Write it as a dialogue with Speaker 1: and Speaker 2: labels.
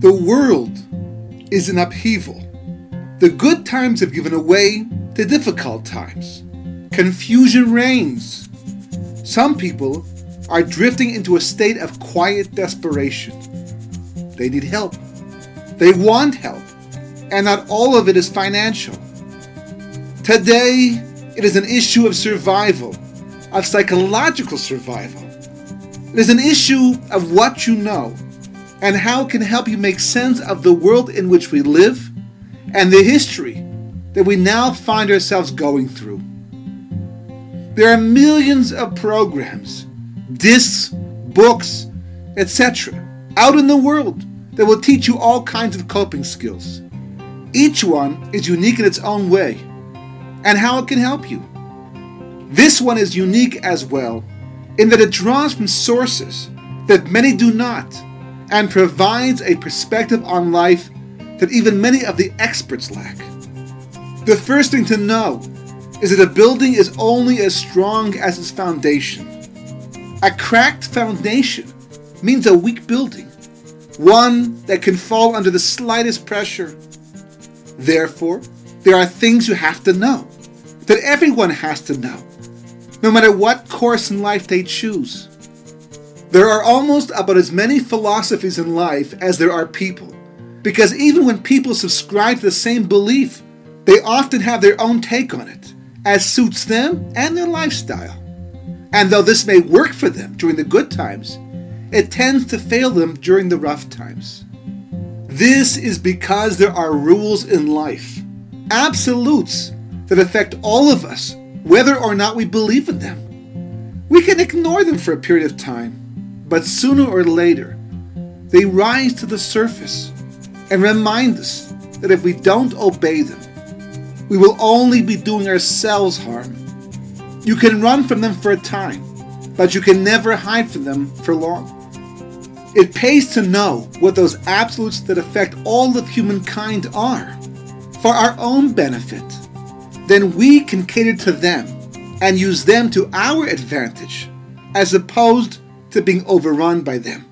Speaker 1: The world is in upheaval. The good times have given way to difficult times. Confusion reigns. Some people are drifting into a state of quiet desperation. They need help. They want help. And not all of it is financial. Today, it is an issue of survival, of psychological survival. It is an issue of what you know and how it can help you make sense of the world in which we live and the history that we now find ourselves going through. There are millions of programs, discs, books, etc., out in the world that will teach you all kinds of coping skills. Each one is unique in its own way and how it can help you. This one is unique as well in that it draws from sources that many do not and provides a perspective on life that even many of the experts lack. The first thing to know is that a building is only as strong as its foundation. A cracked foundation means a weak building, one that can fall under the slightest pressure. Therefore, there are things you have to know, that everyone has to know, no matter what course in life they choose. There are almost about as many philosophies in life as there are people, because even when people subscribe to the same belief, they often have their own take on it, as suits them and their lifestyle. And though this may work for them during the good times, it tends to fail them during the rough times. This is because there are rules in life, absolutes that affect all of us, whether or not we believe in them. We can ignore them for a period of time, but sooner or later, they rise to the surface and remind us that if we don't obey them, we will only be doing ourselves harm. You can run from them for a time, but you can never hide from them for long. It pays to know what those absolutes that affect all of humankind are for our own benefit. Then we can cater to them and use them to our advantage, as opposed to being overrun by them.